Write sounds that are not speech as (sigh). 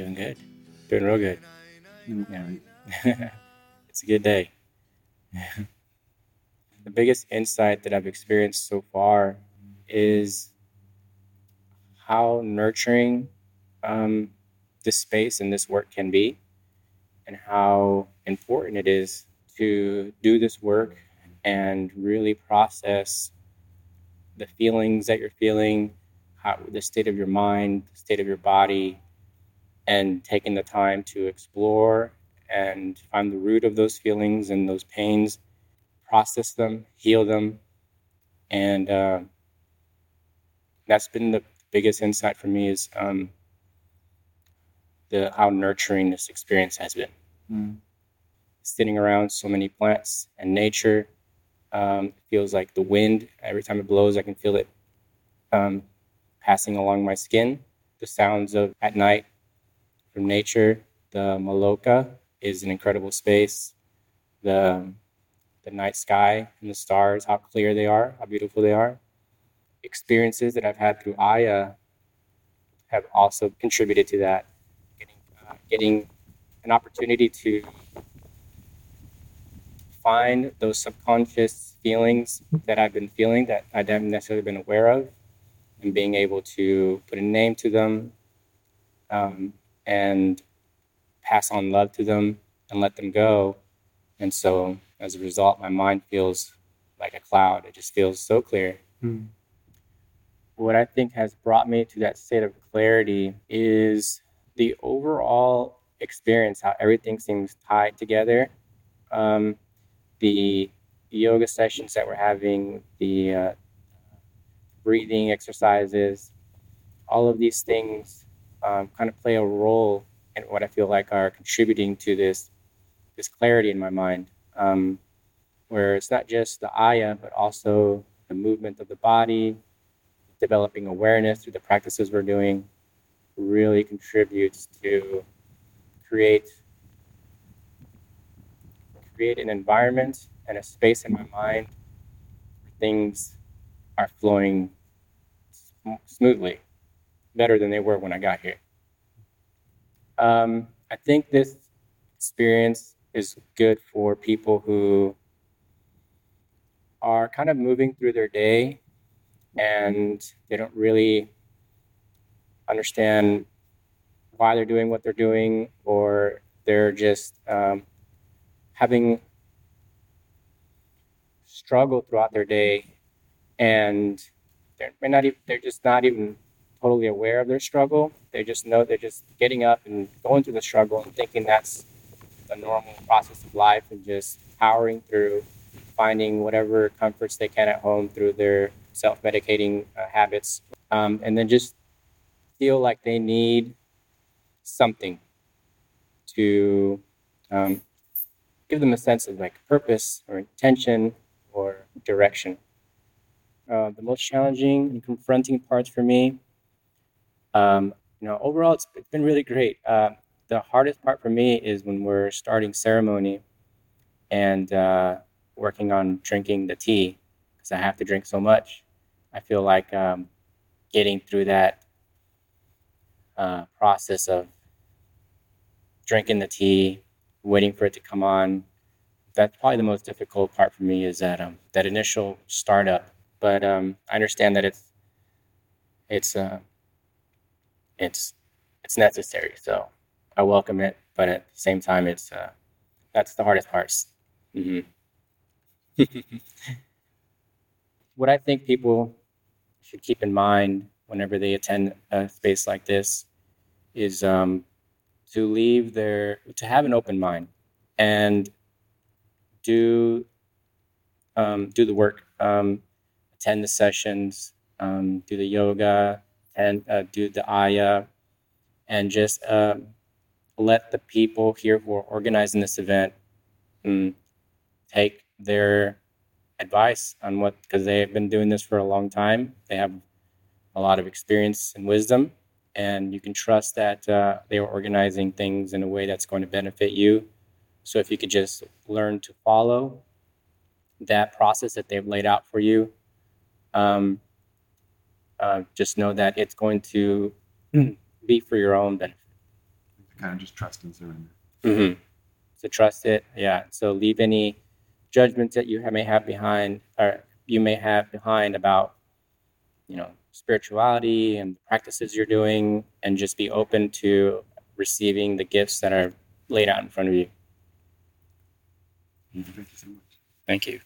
Doing good. Doing real good. Yeah. (laughs) it's a good day. (laughs) the biggest insight that I've experienced so far is how nurturing um, this space and this work can be, and how important it is to do this work and really process the feelings that you're feeling, how, the state of your mind, the state of your body, and taking the time to explore and find the root of those feelings and those pains, process them, heal them, and uh, that's been the biggest insight for me is um, the how nurturing this experience has been. Mm. Sitting around so many plants and nature, um, feels like the wind. Every time it blows, I can feel it um, passing along my skin. The sounds of at night from nature. The Maloka is an incredible space. The the night sky and the stars, how clear they are, how beautiful they are. Experiences that I've had through Aya have also contributed to that. Getting, uh, getting an opportunity to find those subconscious feelings that I've been feeling that I haven't necessarily been aware of, and being able to put a name to them, um, and pass on love to them and let them go. And so as a result, my mind feels like a cloud. It just feels so clear. Mm. What I think has brought me to that state of clarity is the overall experience, how everything seems tied together. Um, the yoga sessions that we're having, the uh, breathing exercises, all of these things um, kind of play a role in what I feel like are contributing to this this clarity in my mind, um, where it's not just the aya, but also the movement of the body, developing awareness through the practices we're doing, really contributes to create create an environment and a space in my mind where things are flowing smoothly better than they were when I got here. Um, I think this experience is good for people who are kind of moving through their day and they don't really understand why they're doing what they're doing, or they're just um, having struggle throughout their day, and they're not even, they're just not even totally aware of their struggle. They just know they're just getting up and going through the struggle and thinking that's the normal process of life and just powering through, finding whatever comforts they can at home through their self medicating uh, habits, um, and then just feel like they need something to um, give them a sense of like purpose or intention or direction. Uh, the most challenging and confronting parts for me um, you know, overall, it's, it's been really great. Uh, the hardest part for me is when we're starting ceremony and uh, working on drinking the tea because I have to drink so much. I feel like um, getting through that uh, process of drinking the tea, waiting for it to come on. That's probably the most difficult part for me is that um, that initial startup. But um, I understand that it's it's uh, it's it's necessary. So I welcome it, but at the same time, it's uh, that's the hardest part. Mm-hmm. (laughs) what I think people should keep in mind whenever they attend a space like this is um, to leave their to have an open mind and do um, do the work, um, attend the sessions, um, do the yoga, and uh, do the Aya and just uh, let the people here who are organizing this event um, take their advice on what, because they have been doing this for a long time. They have a lot of experience and wisdom, and you can trust that uh, they are organizing things in a way that's going to benefit you. So if you could just learn to follow that process that they've laid out for you, um, uh, just know that it's going to (clears throat) be for your own benefit. kind of just trust and surrender. Mm-hmm. So trust it, yeah. So leave any judgments that you may have behind, or you may have behind about, you know, spirituality and practices you're doing, and just be open to receiving the gifts that are laid out in front of you. Thank you so much. Thank you.